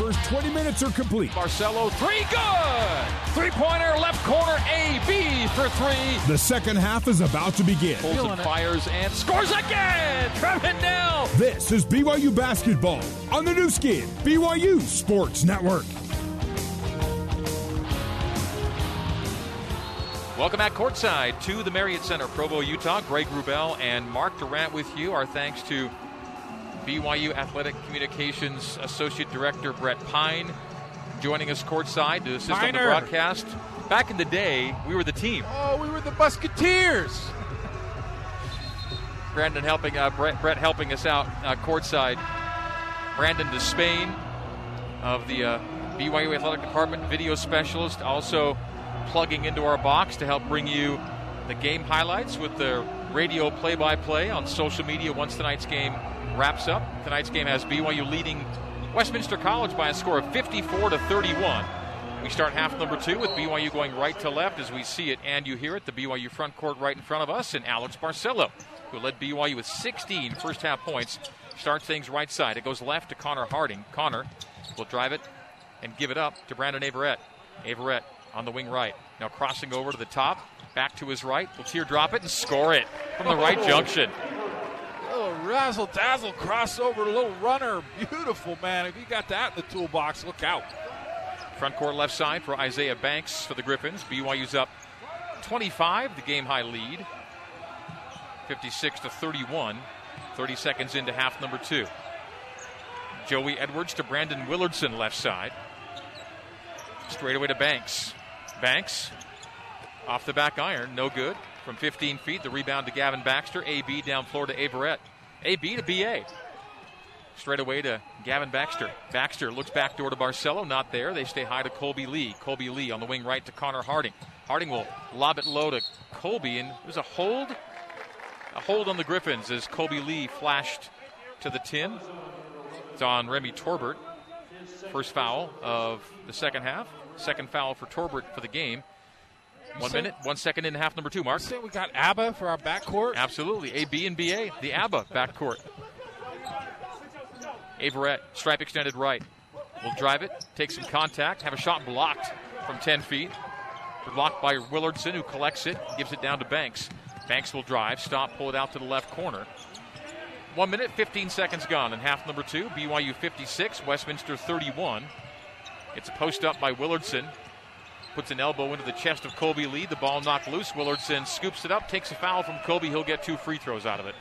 first 20 minutes are complete. Barcelo, three, good! Three pointer, left corner, AB for three. The second half is about to begin. Pulls and fires and scores again! Trevin Knell! This is BYU Basketball on the Nu Skin, BYU Sports Network. Welcome back courtside to the Marriott Center, Provo, Utah. Greg Wrubell and Mark Durrant with you. Our thanks to BYU Athletic Communications Associate Director Brett Pine joining us courtside to assist on the broadcast. Back in the day, we were the team. Oh, we were the Musketeers. Brandon helping uh, Brett, Brett helping us out uh, courtside. Brandon Despain of the uh, BYU Athletic Department video specialist, also plugging into our box to help bring you the game highlights with the radio play-by-play on social media once tonight's game wraps up. Tonight's game has BYU leading Westminster College by a score of 54 to 31. We start half number two with BYU going right to left as we see it and you hear it. The BYU front court right in front of us, and Alex Barcelo, who led BYU with 16 first half points, starts things right side. It goes left to Connor Harding. Connor will drive it and give it up to Brandon Averette. Averette on the wing right. Now crossing over to the top, back to his right. Will teardrop it and score it from the right oh. junction. Razzle dazzle crossover, little runner. Beautiful, man. If you got that in the toolbox, look out. Front court left side for Isaiah Banks for the Griffins. BYU's up 25, the game high lead. 56 to 31. 30 seconds into half number two. Joey Edwards to Brandon Willardson left side. Straight away to Banks. Banks off the back iron, no good. From 15 feet, the rebound to Gavin Baxter. AB down floor to Averette. AB to BA. Straight away to Gavin Baxter. Baxter looks back door to Barcelo, not there. They stay high to Kolby Lee. Kolby Lee on the wing right to Connor Harding. Harding will lob it low to Kolby, and there's a hold. A hold on the Griffins as Kolby Lee flashed to the tin. It's on Remy Torbert. First foul of the second half. Second foul for Torbert for the game. One minute, one second in half number two, Mark. we got ABBA for our backcourt? Absolutely. A, B, and BA, the ABBA backcourt. Averette, stripe extended right. Will drive it, take some contact, have a shot blocked from 10 feet. Blocked by Willardson, who collects it, gives it down to Banks. Banks will drive, stop, pull it out to the left corner. One minute, 15 seconds gone in half number two. BYU 56, Westminster 31. It's a post up by Willardson. Puts an elbow into the chest of Kolby Lee. The ball knocked loose. Willardson scoops it up, takes a foul from Kolby. He'll get two free throws out of it.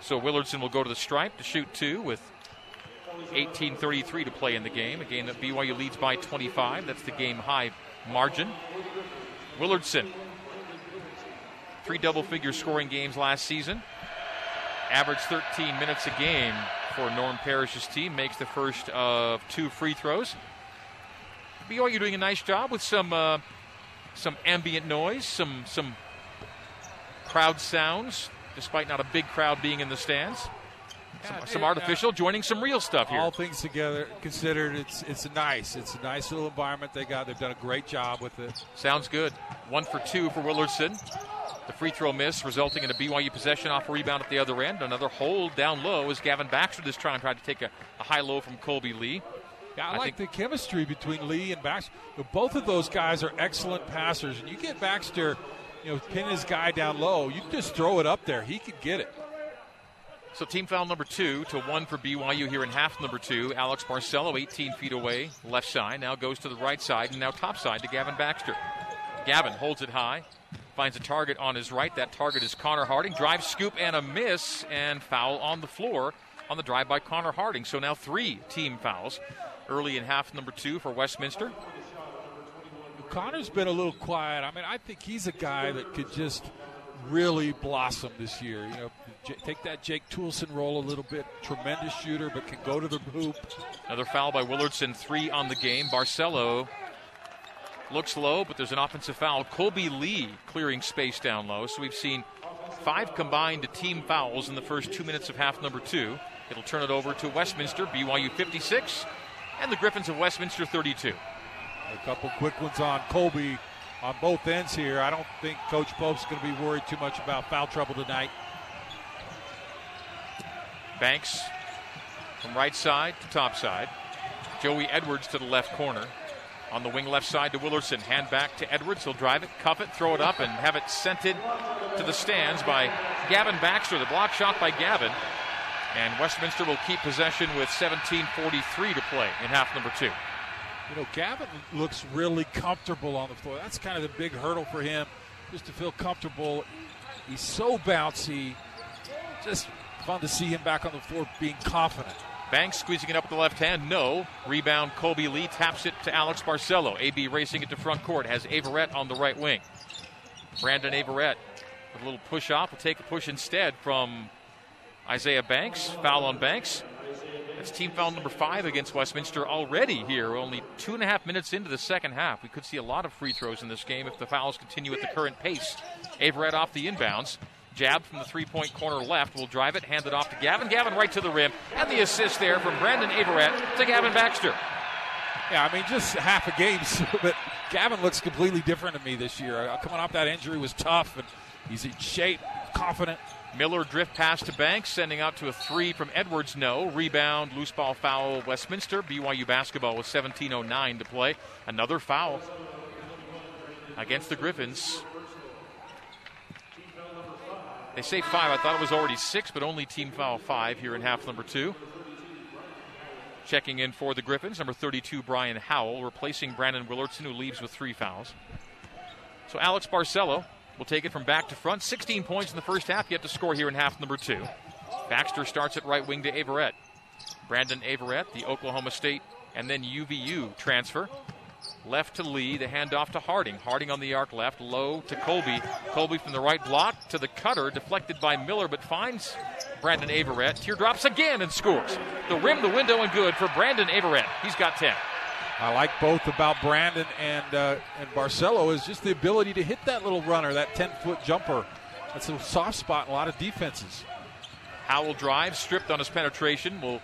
So Willardson will go to the stripe to shoot two with 18:33 to play in the game. A game that BYU leads by 25. That's the game high margin. Willardson, three double-figure scoring games last season. Averaged 13 minutes a game for Norm Parrish's team. Makes the first of two free throws. BYU you're doing a nice job with some uh, some ambient noise, some some crowd sounds, despite not a big crowd being in the stands. Some, yeah, some artificial uh, joining some real stuff here. All things together considered, it's it's nice. It's a nice little environment they got. They've done a great job with it. Sounds good. One for two for Willardson. The free throw miss, resulting in a BYU possession off a rebound at the other end. Another hold down low as Gavin Baxter this time tried to take a, a high low from Kolby Lee. Yeah, I, I like the chemistry between Lee and Baxter. Both of those guys are excellent passers, and you get Baxter, you know, pin his guy down low. You just throw it up there; he could get it. So team foul number two to one for BYU here in half number two. Alex Barcelo, 18 feet away, left side, now goes to the right side and now top side to Gavin Baxter. Gavin holds it high, finds a target on his right. That target is Connor Harding. Drive, scoop, and a miss, and foul on the floor on the drive by Connor Harding. So now three team fouls early in half number two for Westminster. Connor's been a little quiet. I mean, I think he's a guy that could just really blossom this year. You know, J- take that Jake Toolson role a little bit. Tremendous shooter, but can go to the hoop. Another foul by Willardson, three on the game. Barcelo looks low, but there's an offensive foul. Kolby Lee clearing space down low. So we've seen five combined team fouls in the first two minutes of half number two. It'll turn it over to Westminster, BYU 56, and the Griffins of Westminster 32. A couple quick ones on Kolby on both ends here. I don't think Coach Pope's going to be worried too much about foul trouble tonight. Banks from right side to top side. Joey Edwards to the left corner. On the wing left side to Willardson. Hand back to Edwards. He'll drive it, cuff it, throw it up, and have it sent in to the stands by Gavin Baxter. The block shot by Gavin. And Westminster will keep possession with 17.43 to play in half number two. You know, Gavin looks really comfortable on the floor. That's kind of the big hurdle for him, just to feel comfortable. He's so bouncy. Just fun to see him back on the floor being confident. Banks squeezing it up with the left hand. No. Rebound, Kolby Lee taps it to Alex Barcelo. AB racing it to front court. Has Averette on the right wing. Brandon Averette with a little push off. Will take a push instead from Isaiah Banks. Foul on Banks. That's team foul number five against Westminster already here. Only two and a half minutes into the second half. We could see a lot of free throws in this game if the fouls continue at the current pace. Averette off the inbounds. Jab from the three point corner left. will drive it, hand it off to Gavin. Gavin right to the rim. And the assist there from Brandon Averette to Gavin Baxter. Yeah, I mean, just half a game, but Gavin looks completely different to me this year. Uh, coming off that injury was tough, and he's in shape, confident. Miller drift pass to Banks, sending out to a three from Edwards. No. Rebound, loose ball foul, Westminster. BYU basketball with 17.09 to play. Another foul against the Griffins. They say five. I thought it was already six, but only team foul five here in half number two. Checking in for the Griffins, number 32, Brian Howell, replacing Brandon Willardson, who leaves with three fouls. So Alex Barcelo will take it from back to front. 16 points in the first half, yet to score here in half number two. Baxter starts at right wing to Averette. Brandon Averette, the Oklahoma State and then UVU transfer, Left to Lee, the handoff to Harding. Harding on the arc left, low to Kolby. Kolby from the right block to the cutter, deflected by Miller, but finds Brandon Averette. Teardrops again and scores. The rim, the window, and good for Brandon Averette. He's got 10. I like both about Brandon and uh, and Barcelo is just the ability to hit that little runner, that 10 foot jumper. That's a soft spot in a lot of defenses. Howell drives, stripped on his penetration, will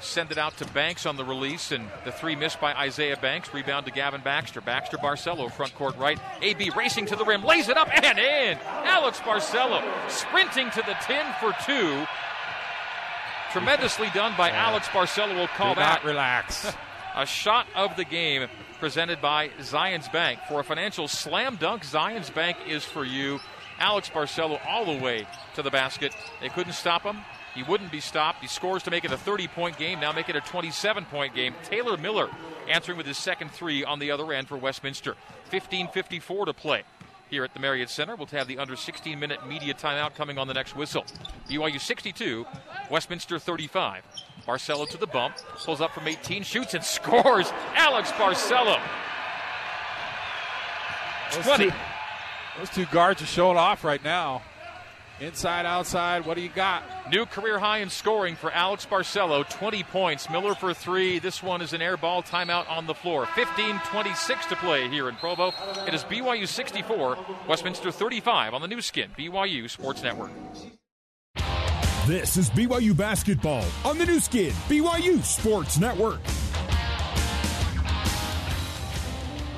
send it out to Banks on the release, and the three missed by Isaiah Banks. Rebound to Gavin Baxter. Baxter Barcelo, front court right. AB racing to the rim, lays it up and in. Alex Barcelo sprinting to the 10 for two. Tremendously done by Alex Barcelo. We'll call Do that. relax. a shot of the game presented by Zions Bank. For a financial slam dunk, Zions Bank is for you. Alex Barcelo all the way to the basket. They couldn't stop him. He wouldn't be stopped. He scores to make it a 30 point game, now make it a 27 point game. Taylor Miller answering with his second three on the other end for Westminster. 15.54 to play here at the Marriott Center. We'll have the under 16 minute media timeout coming on the next whistle. BYU 62, Westminster 35. Barcelo to the bump, pulls up from 18, shoots and scores. Alex Barcelo. 20. Those two, those two guards are showing off right now. Inside, outside, what do you got? New career high in scoring for Alex Barcelo, 20 points. Miller for three. This one is an air ball timeout on the floor. 15 26 to play here in Provo. It is BYU 64, Westminster 35 on the Nu Skin, BYU Sports Network. This is BYU basketball on the Nu Skin, BYU Sports Network.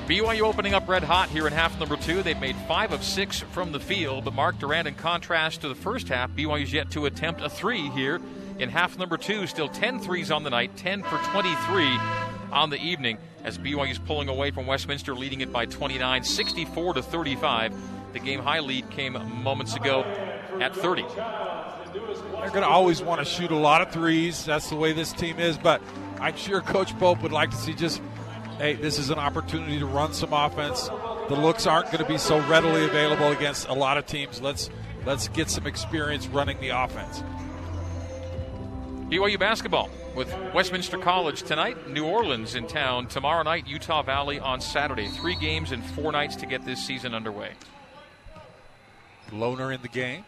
BYU opening up red hot here in half number two. They've made five of six from the field, but Mark Durrant, in contrast to the first half, BYU's yet to attempt a three here in half number two. Still 10 threes on the night, 10 for 23 on the evening as BYU's pulling away from Westminster, leading it by 29, 64 to 35. The game high lead came moments ago at 30. They're going to always want to shoot a lot of threes. That's the way this team is, but I'm sure Coach Pope would like to see just hey, this is an opportunity to run some offense. The looks aren't going to be so readily available against a lot of teams. Let's let's get some experience running the offense. BYU basketball with Westminster College tonight, New Orleans in town tomorrow night, Utah Valley on Saturday. Three games in four nights to get this season underway. Lohner in the game.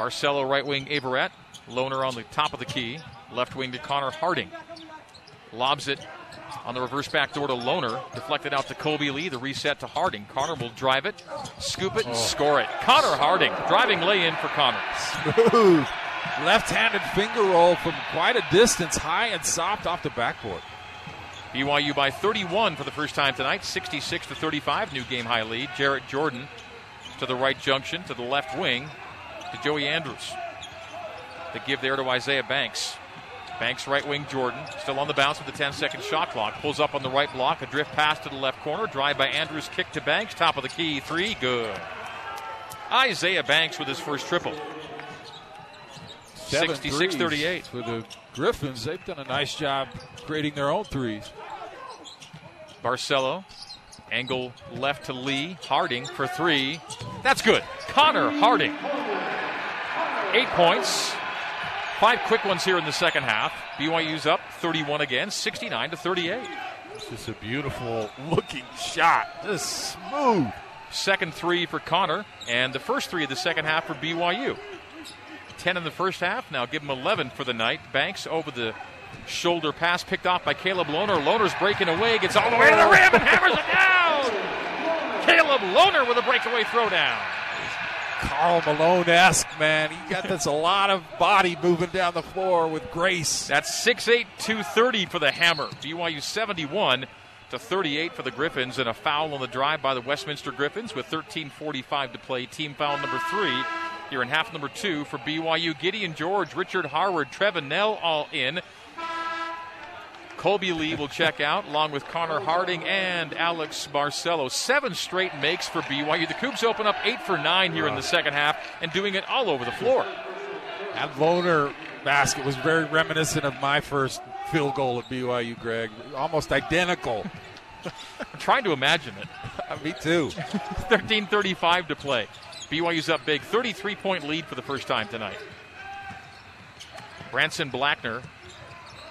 Barcelo right wing Averette. Lohner on the top of the key. Left wing to Connor Harding. Lobs it on the reverse back door to Lohner. Deflected out to Kolby Lee. The reset to Harding. Connor will drive it, scoop it, and oh. score it. Connor Harding driving lay in for Connor. Smooth. Left-handed finger roll from quite a distance, high and soft off the backboard. BYU by 31 for the first time tonight, 66 to 35, new game high lead. Jarrett Jordan to the right junction, to the left wing, to Joey Andrews. The give there to Isaiah Banks. Banks right wing Jordan, still on the bounce with the 10 second shot clock. Pulls up on the right block, a drift pass to the left corner. Drive by Andrews, kick to Banks. Top of the key, three, good. Isaiah Banks with his first triple. 66 38. For the Griffins, they've done a nice job creating their own threes. Barcelo, angle left to Lee. Harding for three. That's good. Connor Harding. Eight points. Five quick ones here in the second half. BYU's up 31 again, 69 to 38. This is a beautiful looking shot. Just smooth. Second three for Connor, and the first three of the second half for BYU. 10 in the first half. Now give him 11 for the night. Banks over the shoulder pass picked off by Caleb Lohner. Lohner's breaking away, gets all the way to the rim and hammers it down. Caleb Lohner with a breakaway throwdown. Karl Malone esque, man. He got this a lot of body moving down the floor with grace. That's 6'8, 230 for the hammer. BYU 71 to 38 for the Griffins, and a foul on the drive by the Westminster Griffins with 13.45 to play. Team foul number three here in half number two for BYU. Gideon George, Richard Harward, Trevin Knell all in. Kolby Lee will check out, along with Connor Harding and Alex Barcelo. Seven straight makes for BYU. The Cougs open up eight for nine here in the second half and doing it all over the floor. That Lohner basket was very reminiscent of my first field goal at BYU, Greg. Almost identical. I'm trying to imagine it. Me too. 13:35 to play. BYU's up big, 33 point lead for the first time tonight. Branson Blackner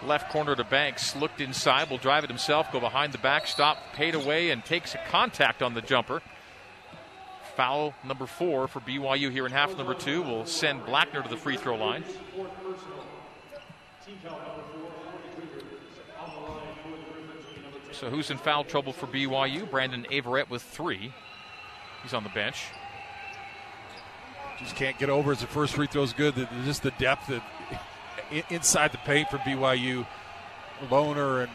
left corner to Banks, looked inside, will drive it himself, go behind the backstop, paid away, and takes a contact on the jumper. Foul number four for BYU here in half number two will send Blackner to the free throw line. So who's in foul trouble for BYU? Brandon Averette with three. He's on the bench. Just can't get over as the first free throw is good. Just the depth that inside the paint for BYU. Lohner and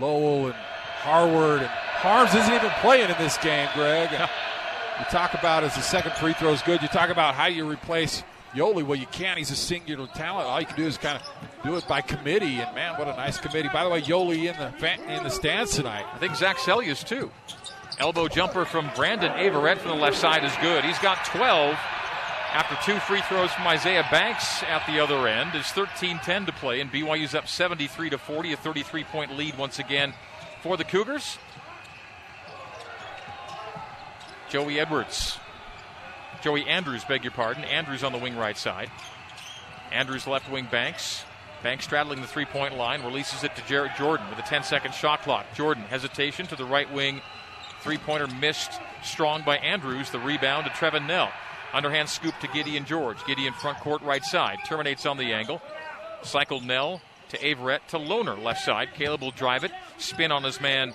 Lowell and Harward and Haarms isn't even playing in this game, Greg. you talk about as the second free throw is good. You talk about how you replace Yoeli. Well, you can't. He's a singular talent. All you can do is kind of do it by committee. And man, what a nice committee. By the way, Yoeli in the in the stands tonight. I think Zac Seljaas too. Elbow jumper from Brandon Averette from the left side is good. He's got 12 after two free throws from Isaiah Banks at the other end. It's 13-10 to play, and BYU's up 73 to 40, a 33-point lead once again for the Cougars. Joey Edwards. Joey Andrews, beg your pardon. Andrews on the wing right side. Andrews left wing Banks. Banks straddling the three point line, releases it to Jarrett Jordan with a 10 second shot clock. Jordan, hesitation to the right wing. Three pointer missed strong by Andrews. The rebound to Trevin Knell. Underhand scoop to Gideon George. Gideon front court right side. Terminates on the angle. Cycled Knell to Averette to Lohner left side. Caleb will drive it. Spin on his man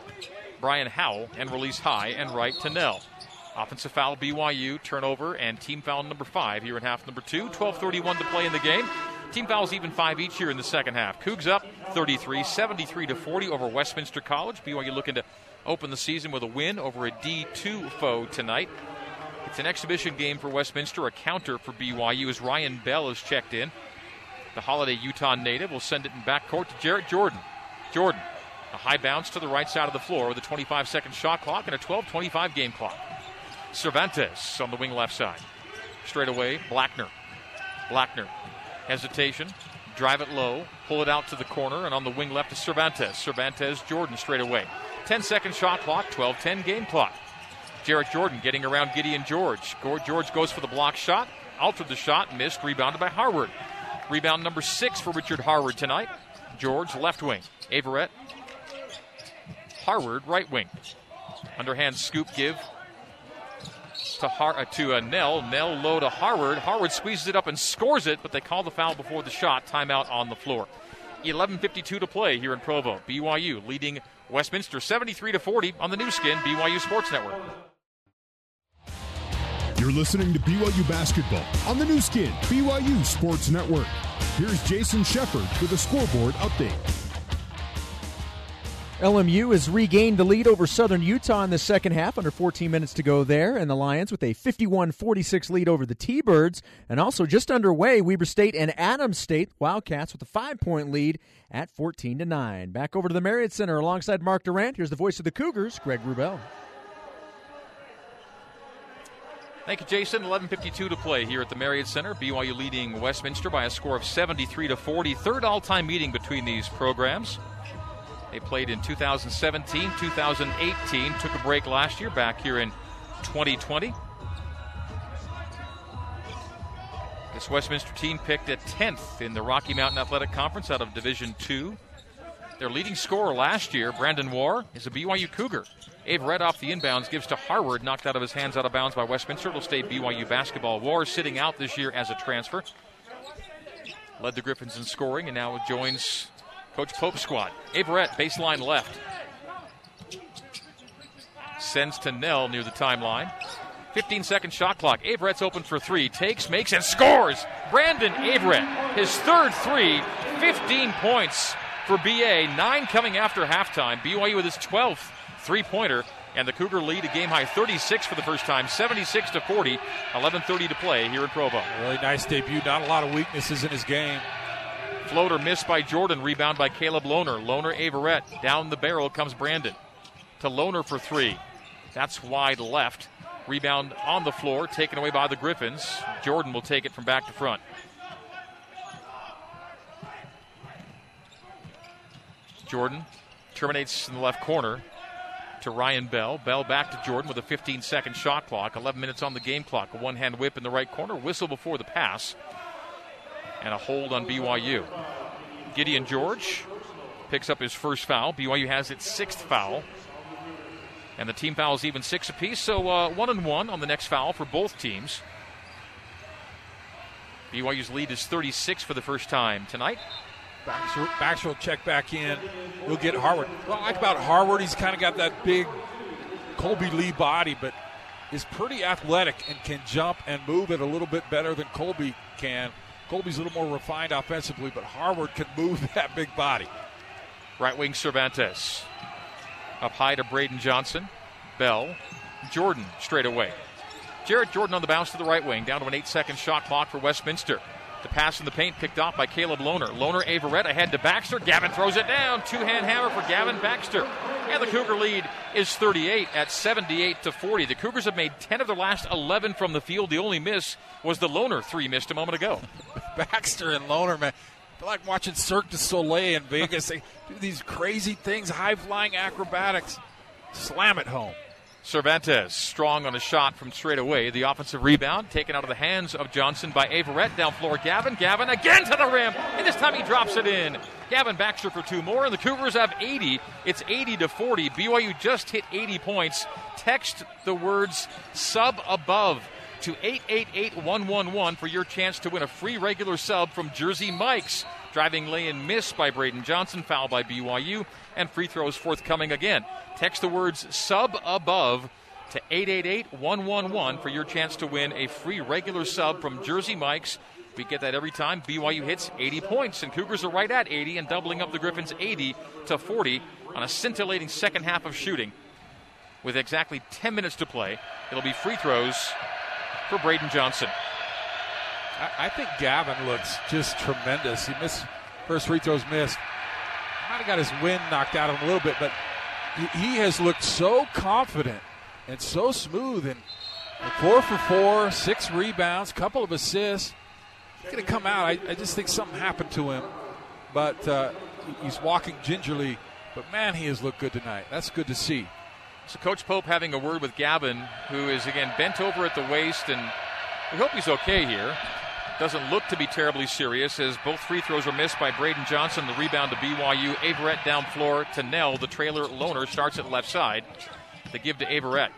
Brian Howell and release high and right to Knell. Offensive foul BYU, turnover, and team foul number five here in half number two. 12.31 to play in the game. Team fouls even five each here in the second half. Cougs up 33, 73 to 40 over Westminster College. BYU looking to open the season with a win over a D2 foe tonight. It's an exhibition game for Westminster, a counter for BYU as Ryan Bell is checked in. The Holladay Utah native will send it in backcourt to Jarrett Jordan. Jordan, a high bounce to the right side of the floor with a 25 second shot clock and a 12 25 game clock. Cervantes on the wing left side. Straight away, Blackner. Blackner, hesitation, drive it low, pull it out to the corner, and on the wing left to Cervantes. Cervantes, Jordan straight away. 10 second shot clock, 12 10 game clock. Jarrett Jordan getting around Gideon George. George goes for the block shot, altered the shot, missed, rebounded by Harward. Rebound number six for Richard Harward tonight. George left wing. Averette, Harward right wing. Underhand scoop give to Har- uh, to uh, Knell. Knell low to Harward. Harward squeezes it up and scores it, but they call the foul before the shot. Timeout on the floor. 11:52 to play here in Provo. BYU leading Westminster 73 to 40 on the Nu Skin BYU Sports Network. Listening to BYU Basketball on the Nu Skin, BYU Sports Network. Here's Jason Shepard with a scoreboard update. LMU has regained the lead over Southern Utah in the second half, under 14 minutes to go there, and the Lions with a 51 46 lead over the T Birds. And also just underway, Weber State and Adams State Wildcats with a five point lead at 14 to 9. Back over to the Marriott Center alongside Mark Durrant. Here's the voice of the Cougars, Greg Wrubell. Thank you, Jason. 11:52 to play here at the Marriott Center. BYU leading Westminster by a score of 73 to 40. Third all-time meeting between these programs. They played in 2017, 2018, took a break last year, back here in 2020. This Westminster team picked at 10th in the Rocky Mountain Athletic Conference out of Division II. Their leading scorer last year, Brandon Warr, is a BYU Cougar. Averette off the inbounds gives to Harward, knocked out of his hands out of bounds by Westminster. It'll stay BYU basketball. War sitting out this year as a transfer. Led the Griffins in scoring and now joins Coach Pope's squad. Averette, baseline left. Sends to Knell near the timeline. 15 second shot clock. Averette's open for three. Takes, makes, and scores. Brandon Averette, his third three, 15 points for BA. Nine coming after halftime. BYU with his 12th three pointer. And the Cougar lead a game high 36 for the first time, 76 to 40, 11:30 to play here in Provo. Really nice debut. Not a lot of weaknesses in his game. Floater missed by Jordan. Rebound by Caleb Lohner. Lohner Averette. Down the barrel comes Brandon. To Lohner for three. That's wide left. Rebound on the floor, taken away by the Griffins. Jordan will take it from back to front. Jordan terminates in the left corner to Ryan Bell. Bell back to Jordan with a 15 second shot clock. 11 minutes on the game clock. A one hand whip in the right corner. Whistle before the pass and a hold on BYU. Gideon George picks up his first foul. BYU has its sixth foul. And the team fouls even six apiece, so uh, one and one on the next foul for both teams. BYU's lead is 36 for the first time tonight. Baxter, Baxter will check back in. He'll get Harward. What I like about Harward, he's kind of got that big Kolby Lee body, but is pretty athletic and can jump and move it a little bit better than Kolby can. Kolby's a little more refined offensively, but Harward can move that big body. Right wing Cervantes. Up high to Braden Johnson. Bell. Jordan straight away. Jarrett Jordan on the bounce to the right wing, down to an eight second shot clock for Westminster. The pass in the paint picked off by Caleb Lohner. Lohner Averette ahead to Baxter. Gavin throws it down. Two hand hammer for Gavin Baxter. And the Cougar lead is 38 at 78 to 40. The Cougars have made 10 of their last 11 from the field. The only miss was the Lohner three missed a moment ago. Baxter and Lohner, man. I like watching Cirque du Soleil in Vegas. they do these crazy things, high flying acrobatics. Slam it home. Cervantes strong on a shot from straight away. The offensive rebound taken out of the hands of Johnson by Averette. Down floor, Gavin. Gavin again to the rim, and this time he drops it in. Gavin Baxter for two more, and the Cougars have 80. It's 80 to 40. BYU just hit 80 points. Text the words sub above to 888111 for your chance to win a free regular sub from Jersey Mike's. Driving lay and miss by Braden Johnson, foul by BYU, and free throws forthcoming again. Text the words sub above to 888-111 for your chance to win a free regular sub from Jersey Mike's. We get that every time BYU hits 80 points, and Cougars are right at 80 and doubling up the Griffins 80 to 40 on a scintillating second half of shooting. With exactly 10 minutes to play, it'll be free throws for Braden Johnson. I, I think Gavin looks just tremendous. He missed first free throws missed. Might have got his wind knocked out of him a little bit, but he, has looked so confident and so smooth. And four for four, six rebounds, couple of assists. He's going to come out. I, I, just think something happened to him, but uh, he's walking gingerly. But man, he has looked good tonight. That's good to see. So Coach Pope having a word with Gavin, who is again bent over at the waist, and we hope he's okay here. Doesn't look to be terribly serious as both free throws are missed by Braden Johnson. The rebound to BYU. Averette down floor to Knell. The trailer Lohner starts at left side. The give to Averette.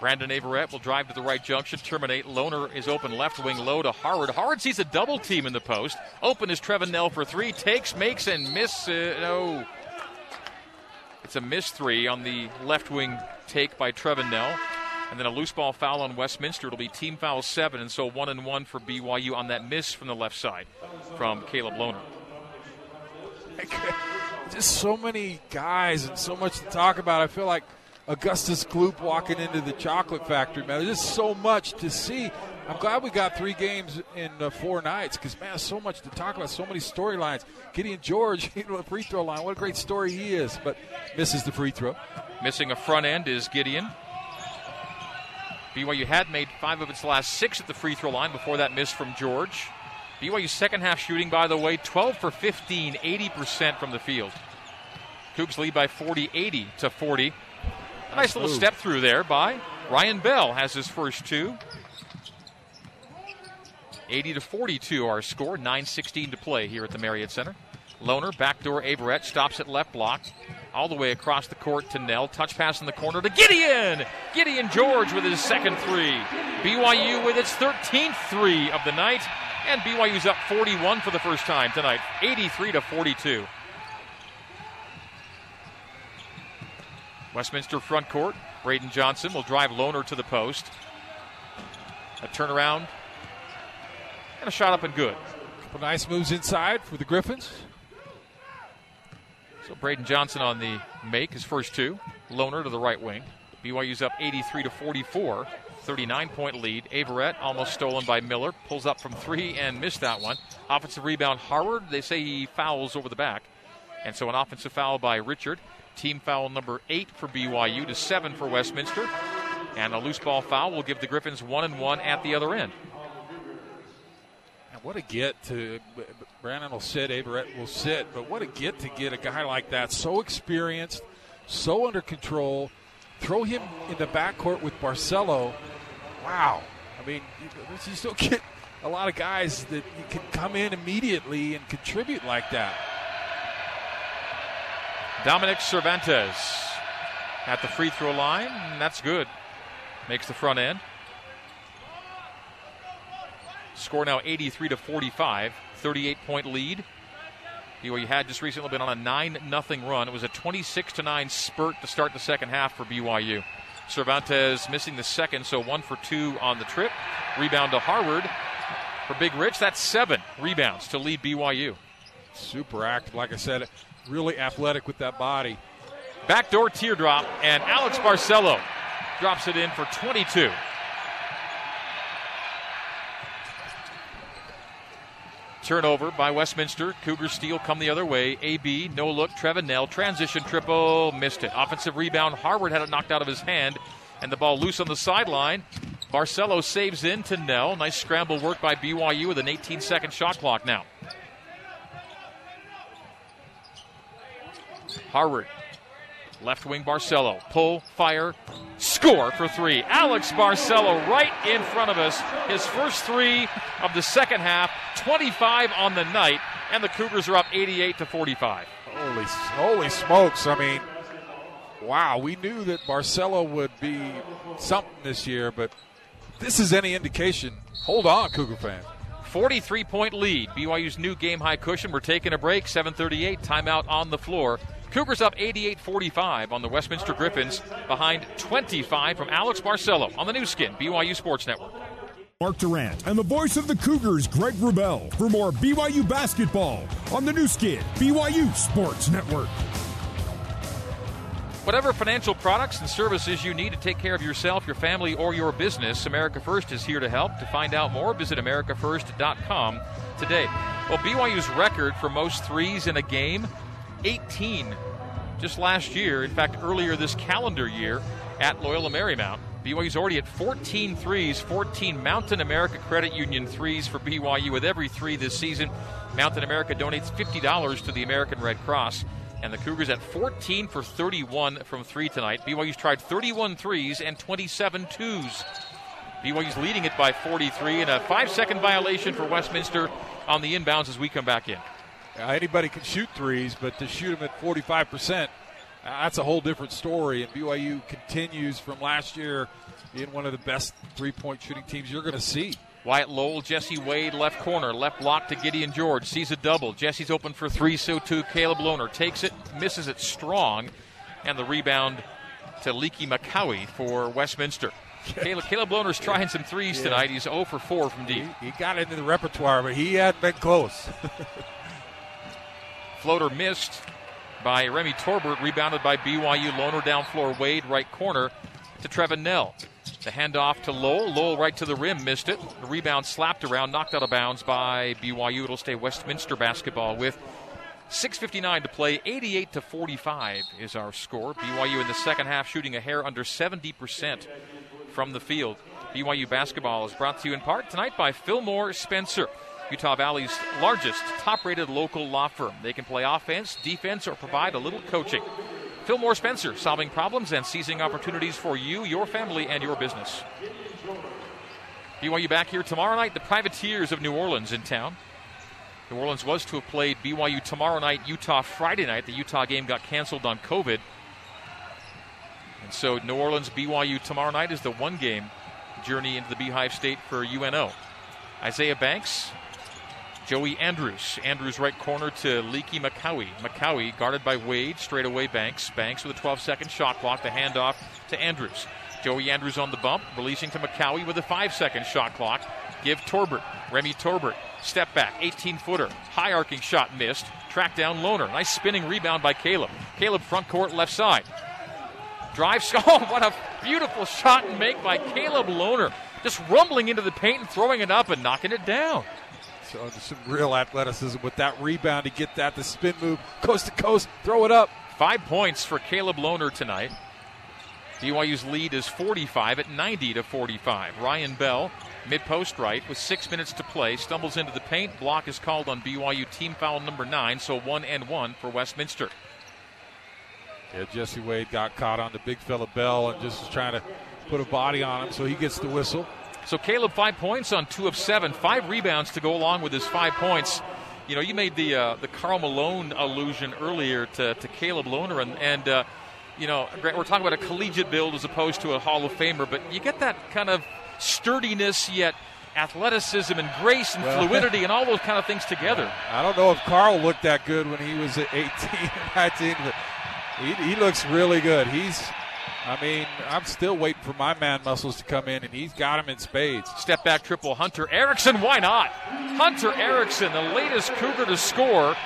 Brandon Averette will drive to the right junction, terminate. Lohner is open left wing low to Harward. Harward sees a double team in the post. Open is Trevin Knell for three. Takes, makes, and miss. Uh, no. It's a miss three on the left wing take by Trevin Knell. And then a loose ball foul on Westminster. It'll be team foul seven, and so one and one for BYU on that miss from the left side from Caleb Lohner. just so many guys and so much to talk about. I feel like Augustus Gloop walking into the chocolate factory, man. There's just so much to see. I'm glad we got three games in uh, four nights because, man, so much to talk about, so many storylines. Gideon George, you know, the free throw line, what a great story he is, but misses the free throw. Missing a front end is Gideon. BYU had made five of its last six at the free throw line before that miss from George. BYU's second half shooting, by the way, 12 for 15, 80% from the field. Cougs lead by 40, 80 to 40. A nice little step through there by Ryan Bell has his first two. 80 to 42 our score, 9:16 to play here at the Marriott Center. Lohner backdoor Averette, stops at left block, all the way across the court to Knell. Touch pass in the corner to Gideon. Gideon George with his second three. BYU with its 13th three of the night, and BYU's up 41 for the first time tonight, 83 to 42. Westminster front court. Braden Johnson will drive Lohner to the post. A turnaround and a shot up and good. Couple nice moves inside for the Griffins. So Braden Johnson on the make, his first two. Lohner to the right wing. BYU's up 83 to 44. 39 point lead. Averette almost stolen by Miller. Pulls up from three and missed that one. Offensive rebound, Harward. They say he fouls over the back. And so an offensive foul by Richard. Team foul number eight for BYU to seven for Westminster. And a loose ball foul will give the Griffins one and one at the other end. And what a get to Brandon will sit, Averette will sit, but what a get to get a guy like that, so experienced, so under control. Throw him in the backcourt with Barcelo. Wow. I mean, you still get a lot of guys that you can come in immediately and contribute like that. Dominic Cervantes at the free throw line. That's good. Makes the front end. Score now 83 to 45, 38 point lead. BYU had just recently been on a 9 0 run. It was a 26 to 9 spurt to start the second half for BYU. Cervantes missing the second, so one for two on the trip. Rebound to Harward for Big Rich. That's seven rebounds to lead BYU. Super active, like I said, really athletic with that body. Backdoor teardrop, and Alex Barcelo drops it in for 22. Turnover by Westminster. Cougars steal come the other way. AB, no look. Trevin Knell, transition triple, missed it. Offensive rebound. Harward had it knocked out of his hand, and the ball loose on the sideline. Barcelo saves in to Knell. Nice scramble work by BYU with an 18 second shot clock now. Harward Left wing Barcelo. Pull, fire, score for three. Alex Barcelo right in front of us. His first three of the second half, 25 on the night, and the Cougars are up 88 to 45. Holy, holy smokes. I mean, wow, we knew that Barcelo would be something this year, but this is any indication. Hold on, Cougar fan. 43 point lead. BYU's new game high cushion. We're taking a break. 738 timeout on the floor. Cougars up 88 45 on the Westminster Griffins, behind 25 from Alex Barcelo on the Nu Skin, BYU Sports Network. Mark Durrant and the voice of the Cougars, Greg Wrubell, for more BYU basketball on the Nu Skin, BYU Sports Network. Whatever financial products and services you need to take care of yourself, your family, or your business, America First is here to help. To find out more, visit AmericaFirst.com today. Well, BYU's record for most threes in a game 18 just last year. In fact, earlier this calendar year at Loyola Marymount. BYU's already at 14 threes, 14 Mountain America Credit Union threes for BYU with every three this season. Mountain America donates $50 to the American Red Cross. And the Cougars at 14 for 31 from three tonight. BYU's tried 31 threes and 27 twos. BYU's leading it by 43 and a five second violation for Westminster on the inbounds as we come back in. Uh, anybody can shoot threes, but to shoot them at 45%, uh, that's a whole different story. And BYU continues from last year being one of the best three point shooting teams you're going to see. Wyatt Lowell, Jesse Wade, left corner, left block to Gideon George. Sees a double. Jesse's open for three, so too Caleb Lohner. Takes it, misses it strong, and the rebound to Leaky McCowie for Westminster. Caleb, Caleb Lohner's trying some threes yeah. tonight. He's 0 for 4 from deep. He, he got into the repertoire, but he had been close. Floater missed. by Remy Torbert, rebounded by BYU. Lohner down floor, Wade right corner to Trevin Knell. The handoff to Lowell. Lowell right to the rim, missed it. The rebound slapped around, knocked out of bounds by BYU. It'll stay Westminster basketball with 6.59 to play. 88 to 45 is our score. BYU in the second half shooting a hair under 70% from the field. BYU basketball is brought to you in part tonight by Fillmore Spencer. Utah Valley's largest, top rated local law firm. They can play offense, defense, or provide a little coaching. Fillmore Spencer, solving problems and seizing opportunities for you, your family, and your business. BYU back here tomorrow night. The Privateers of New Orleans in town. New Orleans was to have played BYU tomorrow night, Utah Friday night. The Utah game got canceled on COVID. And so New Orleans BYU tomorrow night is the one game journey into the Beehive State for UNO. Isaiah Banks, Joey Andrews. Andrews right corner to Leaky McCowie. McCowie guarded by Wade, straight away Banks. Banks with a 12 second shot clock. The handoff to Andrews. Joey Andrews on the bump, releasing to McCowie with a 5 second shot clock. Give Torbert. Remy Torbert. Step back, 18 footer. High arcing shot missed. Track down Lohner. Nice spinning rebound by Caleb. Caleb front court left side. Drive. Oh, what a beautiful shot and make by Caleb Lohner. Just rumbling into the paint and throwing it up and knocking it down. So uh, some real athleticism with that rebound to get that, the spin move, coast to coast, throw it up. Five points for Caleb Lohner tonight. BYU's lead is 45 at 90 to 45. Ryan Bell, mid post right, with six minutes to play, stumbles into the paint. Block is called on BYU team foul number nine, so one and one for Westminster. Yeah, Jesse Wade got caught on the big fella Bell and just was trying to put a body on him, so he gets the whistle. So Caleb, five points on two of seven, five rebounds to go along with his five points. You know, you made the uh, the Karl Malone allusion earlier to, to Caleb Lohner, and, and uh, you know, we're talking about a collegiate build as opposed to a Hall of Famer, but you get that kind of sturdiness yet athleticism and grace and well, fluidity and all those kind of things together. I don't know if Karl looked that good when he was at 18 19, but he, he looks really good. He's I mean, I'm still waiting for my man muscles to come in, and he's got him in spades. Step back triple, Hunter Erickson. Why not? Hunter Erickson, the latest Cougar to score.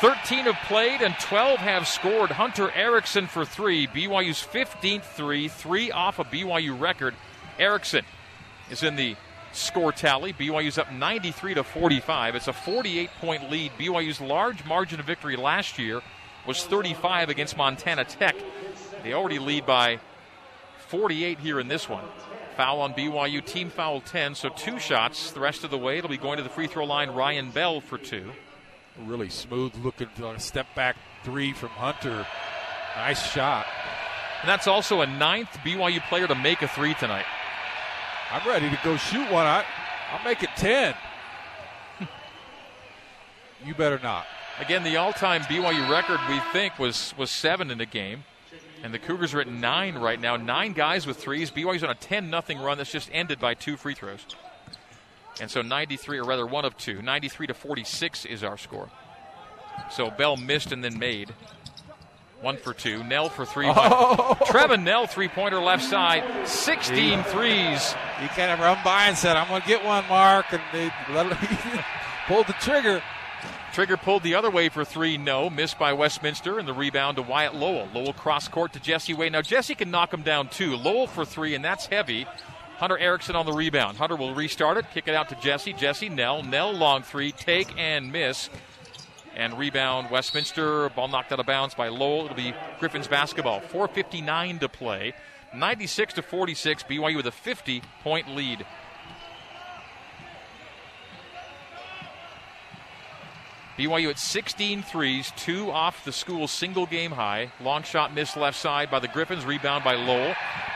13 have played and 12 have scored. Hunter Erickson for three. BYU's 15th three, three off a BYU record. Erickson is in the score tally. BYU's up 93 to 45. It's a 48 point lead. BYU's large margin of victory last year was 35 against Montana Tech. They already lead by 48 here in this one. Foul on BYU, team foul 10, so two shots the rest of the way. It'll be going to the free throw line, Ryan Bell for two. Really smooth looking uh, step back three from Hunter. Nice shot. And that's also a ninth BYU player to make a three tonight. I'm ready to go shoot one. I, I'll make it 10. you better not. Again, the all-time BYU record we think was was seven in a game. And the Cougars are at nine right now. Nine guys with threes. BYU's on a 10 nothing run that's just ended by two free throws. And so 93, or rather one of two. 93 to 46 is our score. So Bell missed and then made. One for two. Knell for three. Oh. Trevin Knell, three pointer left side. 16 he, threes. He kind of run by and said, I'm going to get one, Mark. And they pulled the trigger. Trigger pulled the other way for three, no. Missed by Westminster, and the rebound to Wyatt Lowell. Lowell cross court to Jesse Wade. Now, Jesse can knock him down too. Lowell for three, and that's heavy. Hunter Erickson on the rebound. Hunter will restart it, kick it out to Jesse. Jesse, Knell. Knell, long three, take and miss. And rebound Westminster. Ball knocked out of bounds by Lowell. It'll be Griffins basketball. 4.59 to play. 96 to 46. BYU with a 50 point lead. BYU at 16 threes, two off the school's single game high. Long shot missed left side by the Griffins, rebound by Lowell.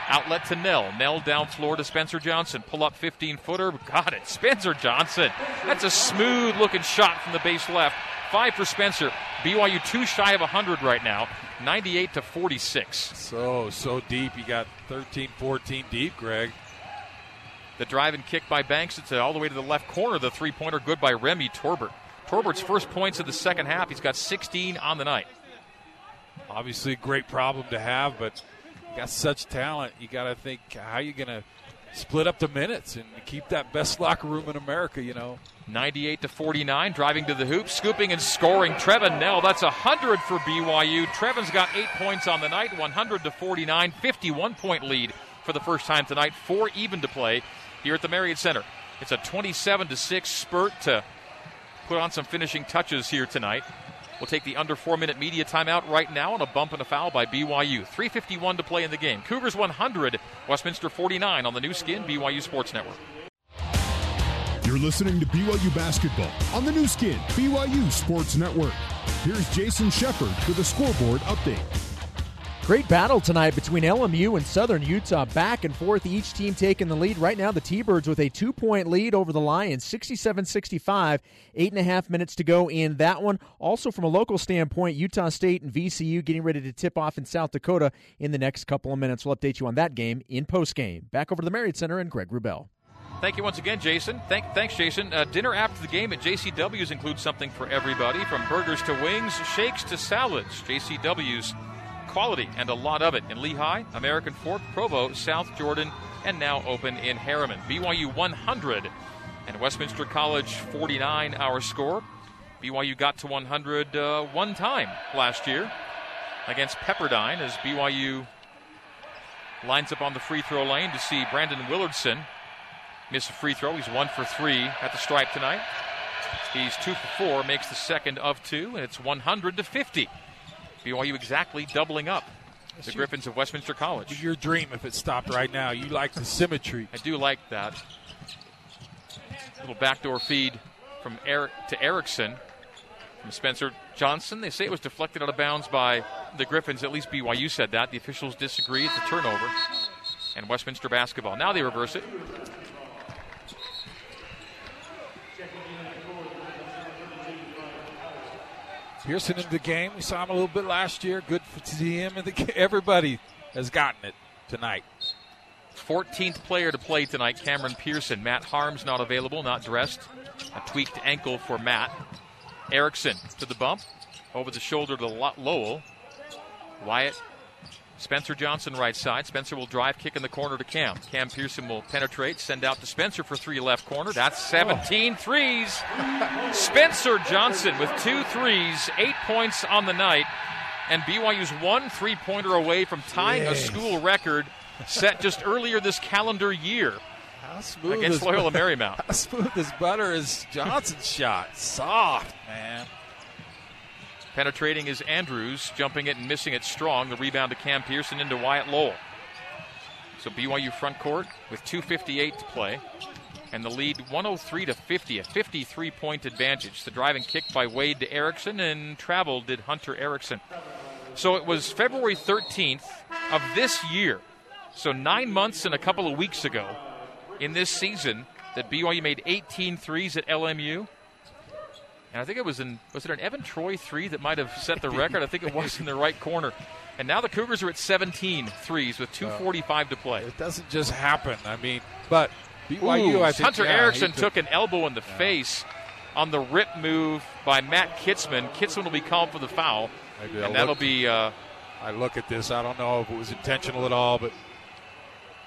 Outlet to Knell. Knell down floor to Spencer Johnson. Pull up 15 footer. Got it. Spencer Johnson. That's a smooth looking shot from the base left. Five for Spencer. BYU two shy of 100 right now. 98 to 46. So, so deep. You got 13, 14 deep, Greg. The drive and kick by Banks. It's all the way to the left corner. The three pointer good by Remy Torbert. Torbert's first points of the second half. He's got 16 on the night. Obviously, a great problem to have, but you got such talent. You got to think how you going to split up the minutes and keep that best locker room in America, you know. 98 to 49, driving to the hoop, scooping and scoring. Trevin Knell, that's 100 for BYU. Trevin's got eight points on the night, 100 to 49, 51 point lead for the first time tonight, four even to play here at the Marriott Center. It's a 27 to 6 spurt to put on some finishing touches here tonight. We'll take the under four minute media timeout right now on a bump and a foul by BYU. 3.51 to play in the game. Cougars 100, Westminster 49 on the Nu Skin, BYU Sports Network. You're listening to BYU Basketball on the Nu Skin, BYU Sports Network. Here's Jason Shepard with a scoreboard update. Great battle tonight between LMU and Southern Utah. Back and forth, each team taking the lead. Right now, the T Birds with a two point lead over the Lions, 67 65. Eight and a half minutes to go in that one. Also, from a local standpoint, Utah State and VCU getting ready to tip off in South Dakota in the next couple of minutes. We'll update you on that game in post game. Back over to the Marriott Center and Greg Wrubell. Thank you once again, Jason. Thank, thanks, Jason. Uh, dinner after the game at JCW's includes something for everybody from burgers to wings, shakes to salads. JCW's quality and a lot of it in Lehi, American Fork, Provo, South Jordan, and now open in Herriman. BYU 100 and Westminster College 49 our score. BYU got to 100 uh, one time last year against Pepperdine as BYU lines up on the free throw lane to see Brandon Willardson miss a free throw. He's one for three at the stripe tonight. He's two for four, makes the second of two, and it's 100 to 50. BYU exactly doubling up the Griffins of Westminster College. Your dream if it stopped right now. You like the symmetry. I do like that. Little backdoor feed from Eric to Erickson from Spencer Johnson. They say it was deflected out of bounds by the Griffins. At least BYU said that. The officials disagree. It's a turnover. And Westminster basketball. Now they reverse it. Pearson in the game. We saw him a little bit last year. Good to see him in the. Everybody has gotten it tonight. 14th player to play tonight, Cameron Pearson. Matt Haarms not available, not dressed. A tweaked ankle for Matt. Erickson to the bump. Over the shoulder to Lowell. Wyatt Spencer Johnson right side. Spencer will drive, kick in the corner to Cam. Cam Pearson will penetrate, send out to Spencer for three left corner. That's 17 threes. Spencer Johnson with two threes, eight points on the night. And BYU's one three pointer away from tying yes. a school record set just earlier this calendar year. How smooth against Loyola Marymount. How smooth as butter is Johnson's shot. Soft, man. Penetrating is Andrews, jumping it and missing it strong. The rebound to Cam Pearson into Wyatt Lowell. So BYU front court with 2.58 to play. And the lead 103 to 50, a 53 point advantage. The driving kick by Wade to Erickson, and travel did Hunter Erickson. So it was February 13th of this year, so nine months and a couple of weeks ago in this season, that BYU made 18 threes at LMU. And I think it was in was it an Evan Troy three that might have set the record? I think it was in the right corner. And now the Cougars are at 17 threes with 2:45 to play. It doesn't just happen. I mean, but BYU. Ooh, I think Hunter yeah, Erickson took an elbow in the yeah. face on the rip move by Matt Kitzman. Kitzman will be called for the foul, Maybe and that'll look, be. Uh, I look at this. I don't know if it was intentional at all, but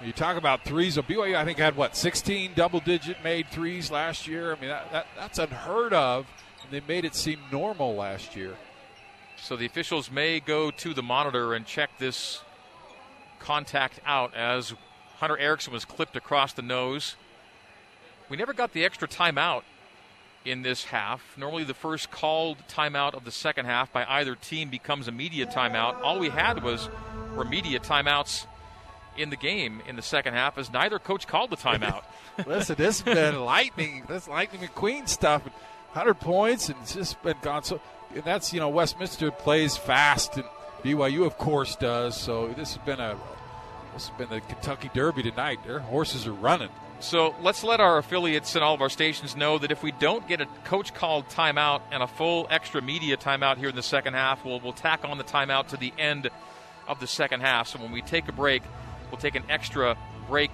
you talk about threes. So BYU, I think, had what 16 double-digit made threes last year. I mean, that, that that's unheard of they made it seem normal last year. So the officials may go to the monitor and check this contact out as Hunter Erickson was clipped across the nose. We never got the extra timeout in this half. Normally, the first called timeout of the second half by either team becomes a media timeout. All we had was were media timeouts in the game in the second half, as neither coach called the timeout. Listen, this has been lightning. This lightning McQueen stuff. 100 points, and it's just been gone. So and that's you know Westminster plays fast, and BYU of course does. So this has been a this has been the Kentucky Derby tonight. Their horses are running. So let's let our affiliates and all of our stations know that if we don't get a coach called timeout and a full extra media timeout here in the second half, we'll, we'll tack on the timeout to the end of the second half. So when we take a break, we'll take an extra break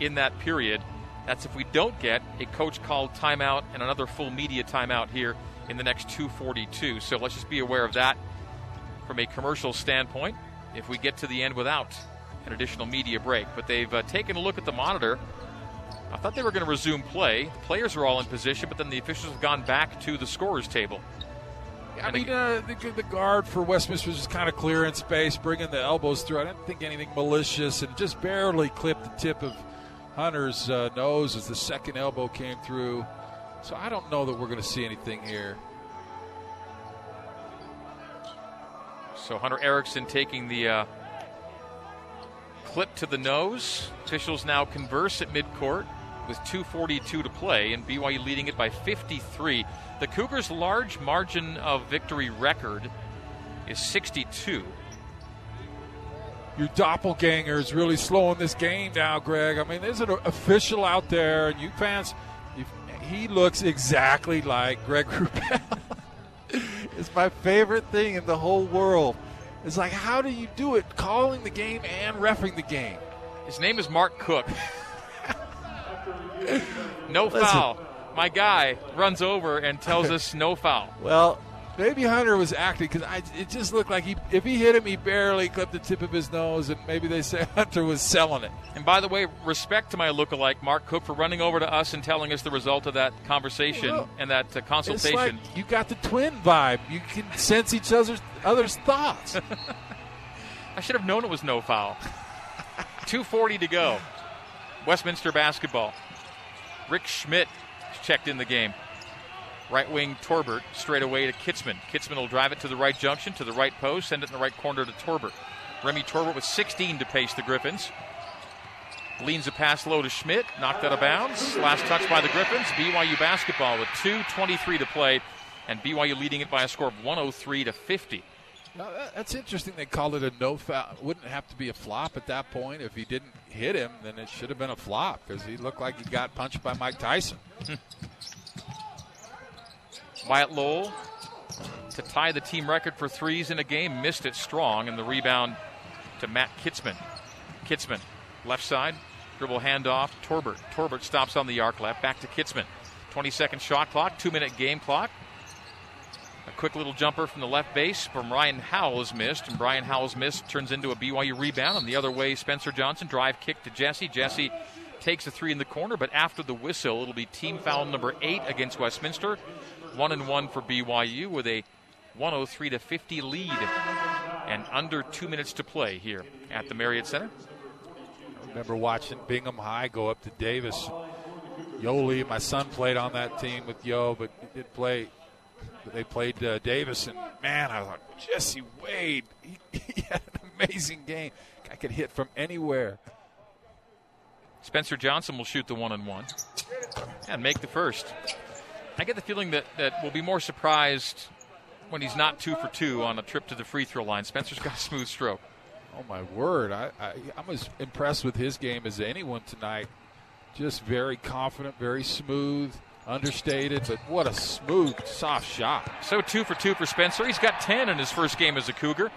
in that period that's if we don't get a coach called timeout and another full media timeout here in the next 242. So let's just be aware of that from a commercial standpoint if we get to the end without an additional media break. But they've uh, taken a look at the monitor. I thought they were going to resume play. The players are all in position, but then the officials have gone back to the scorers table. I And mean, uh, the, the guard for Westminster was just kind of clearing space, bringing the elbows through. I didn't think anything malicious, and just barely clipped the tip of Hunter's uh, nose as the second elbow came through. So I don't know that we're going to see anything here. So Hunter Erickson taking the uh, clip to the nose. Officials now converse at midcourt with 2.42 to play, and BYU leading it by 53. The Cougars' large margin of victory record is 62. Your doppelganger is really slowing this game down, Greg. I mean, there's an official out there, and you fans, you, he looks exactly like Greg Wrubell. it's my favorite thing in the whole world. It's like, how do you do it? Calling the game and refing the game. His name is Mark Cook. no Listen. foul. My guy runs over and tells us no foul. Well, maybe Hunter was acting because it just looked like he, if he hit him, he barely clipped the tip of his nose, and maybe they say Hunter was selling it. And by the way, respect to my lookalike, Mark Cook, for running over to us and telling us the result of that conversation Well, and that uh, consultation. like you got the twin vibe. You can sense each other's other's thoughts. I should have known it was no foul. 2.40 to go. Westminster basketball. Rick Schmidt checked in the game. Right wing Torbert straight away to Kitzman. Kitzman will drive it to the right junction, to the right post, send it in the right corner to Torbert. Remy Torbert with 16 to pace the Griffins. Leans a pass low to Schmidt, knocked out of bounds. Last touch by the Griffins. BYU basketball with 2.23 to play, and BYU leading it by a score of 103 to 50. Now, that's interesting. They called it a no foul. Wouldn't have to be a flop at that point. If he didn't hit him, then it should have been a flop because he looked like he got punched by Mike Tyson. Wyatt Lowell to tie the team record for threes in a game, missed it strong, and the rebound to Matt Kitzman. Kitzman, left side, dribble handoff, Torbert. Torbert stops on the arc left, back to Kitzman. 20 second shot clock, two minute game clock. A quick little jumper from the left base from Ryan Howell is missed, and Brian Howell's miss turns into a BYU rebound. And the other way, Spencer Johnson drive kick to Jesse. Jesse takes a three in the corner, but after the whistle, it'll be team foul number eight against Westminster. One and one for BYU with a 103 to 50 lead, and under two minutes to play here at the Marriott Center. I remember watching Bingham High go up to Davis. Yoeli, my son played on that team with Yo, but he did play. They played uh, Davis, and man, I thought Jesse Wade. He, he had an amazing game. I could hit from anywhere. Spencer Johnson will shoot the one and one and make the first. I get the feeling that, that we'll be more surprised when he's not two for two on a trip to the free throw line. Spencer's got a smooth stroke. Oh my word! I, I I'm as impressed with his game as anyone tonight. Just very confident, very smooth, understated, but what a smooth, soft shot. So two for two for Spencer. He's got 10 in his first game as a Cougar.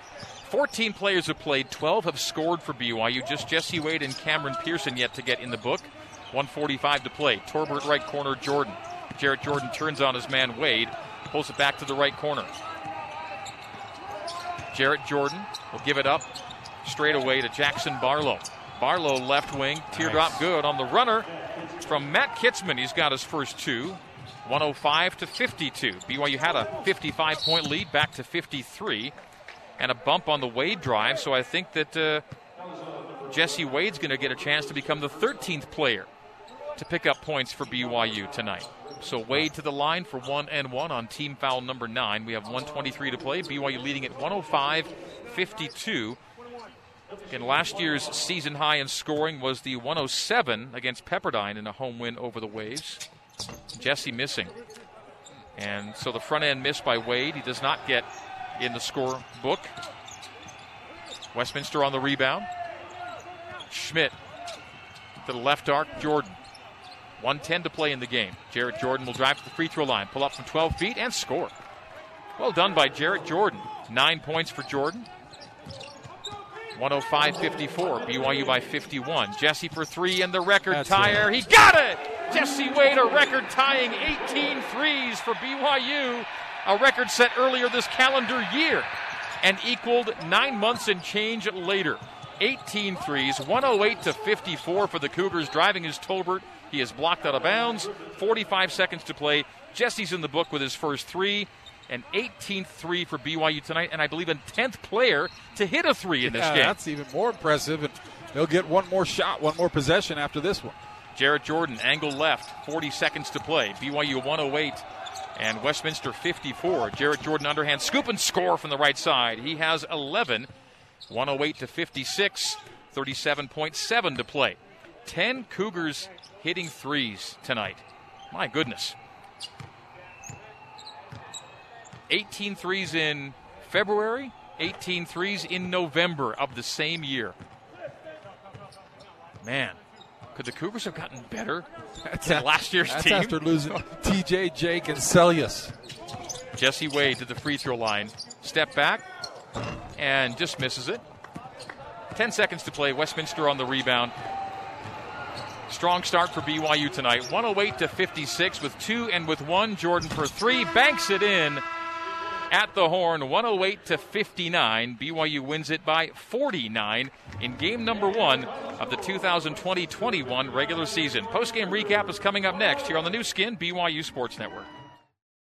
14 players have played, 12 have scored for BYU. Just Jesse Wade and Cameron Pearson yet to get in the book. 145 to play. Torbert right corner, Jordan. Jarrett Jordan turns on his man Wade, pulls it back to the right corner. Jarrett Jordan will give it up straight away to Jackson Barlow. Barlow left wing, teardrop Nice. good on the runner from Matt Kitzman. He's got his first two. 105 to 52. BYU had a 55 point lead back to 53 and a bump on the Wade drive. So I think that uh, Jesse Wade's going to get a chance to become the 13th player to pick up points for BYU tonight. So Wade to the line for one and one on team foul number nine. We have 123 to play. BYU leading at 105 52. In last year's season high in scoring was the 107 against Pepperdine in a home win over the Waves. Jesse missing. And so the front end missed by Wade. He does not get in the score book. Westminster on the rebound. Schmidt to the left arc. Jordan. 110 to play in the game. Jarrett Jordan will drive to the free throw line, pull up from 12 feet, and score. Well done by Jarrett Jordan. Nine points for Jordan. 105 54. BYU by 51. Jesse for three and the record That's tire. He got it! Jesse Wade, a record tying 18 threes for BYU. A record set earlier this calendar year and equaled nine months and change later. 18 threes, 108 to 54 for the Cougars. Driving is Tolbert. He is blocked out of bounds. 45 seconds to play. Jesse's in the book with his first three. An 18th three for BYU tonight, and I believe a 10th player to hit a three in this Yeah, game. That's even more impressive. And they'll get one more shot, one more possession after this one. Jarrett Jordan, angle left, 40 seconds to play. BYU 108 and Westminster 54. Jarrett Jordan underhand scoop and score from the right side. He has 11, 108 to 56, 37.7 to play. 10 Cougars hitting threes tonight. My goodness. 18 threes in February, 18 threes in November of the same year. Man, could the Cougars have gotten better than last year's That's team? after losing TJ, Jake, and Seljaas. Jesse Wade to the free throw line. Step back and just misses it. 10 seconds to play. Westminster on the rebound. Strong start for BYU tonight. 108 to 56 with two and with one. Jordan for three. Banks it in at the horn. 108 to 59. BYU wins it by 49 in game number one of the 2020 21 regular season. Post game recap is coming up next here on the Nu Skin BYU Sports Network.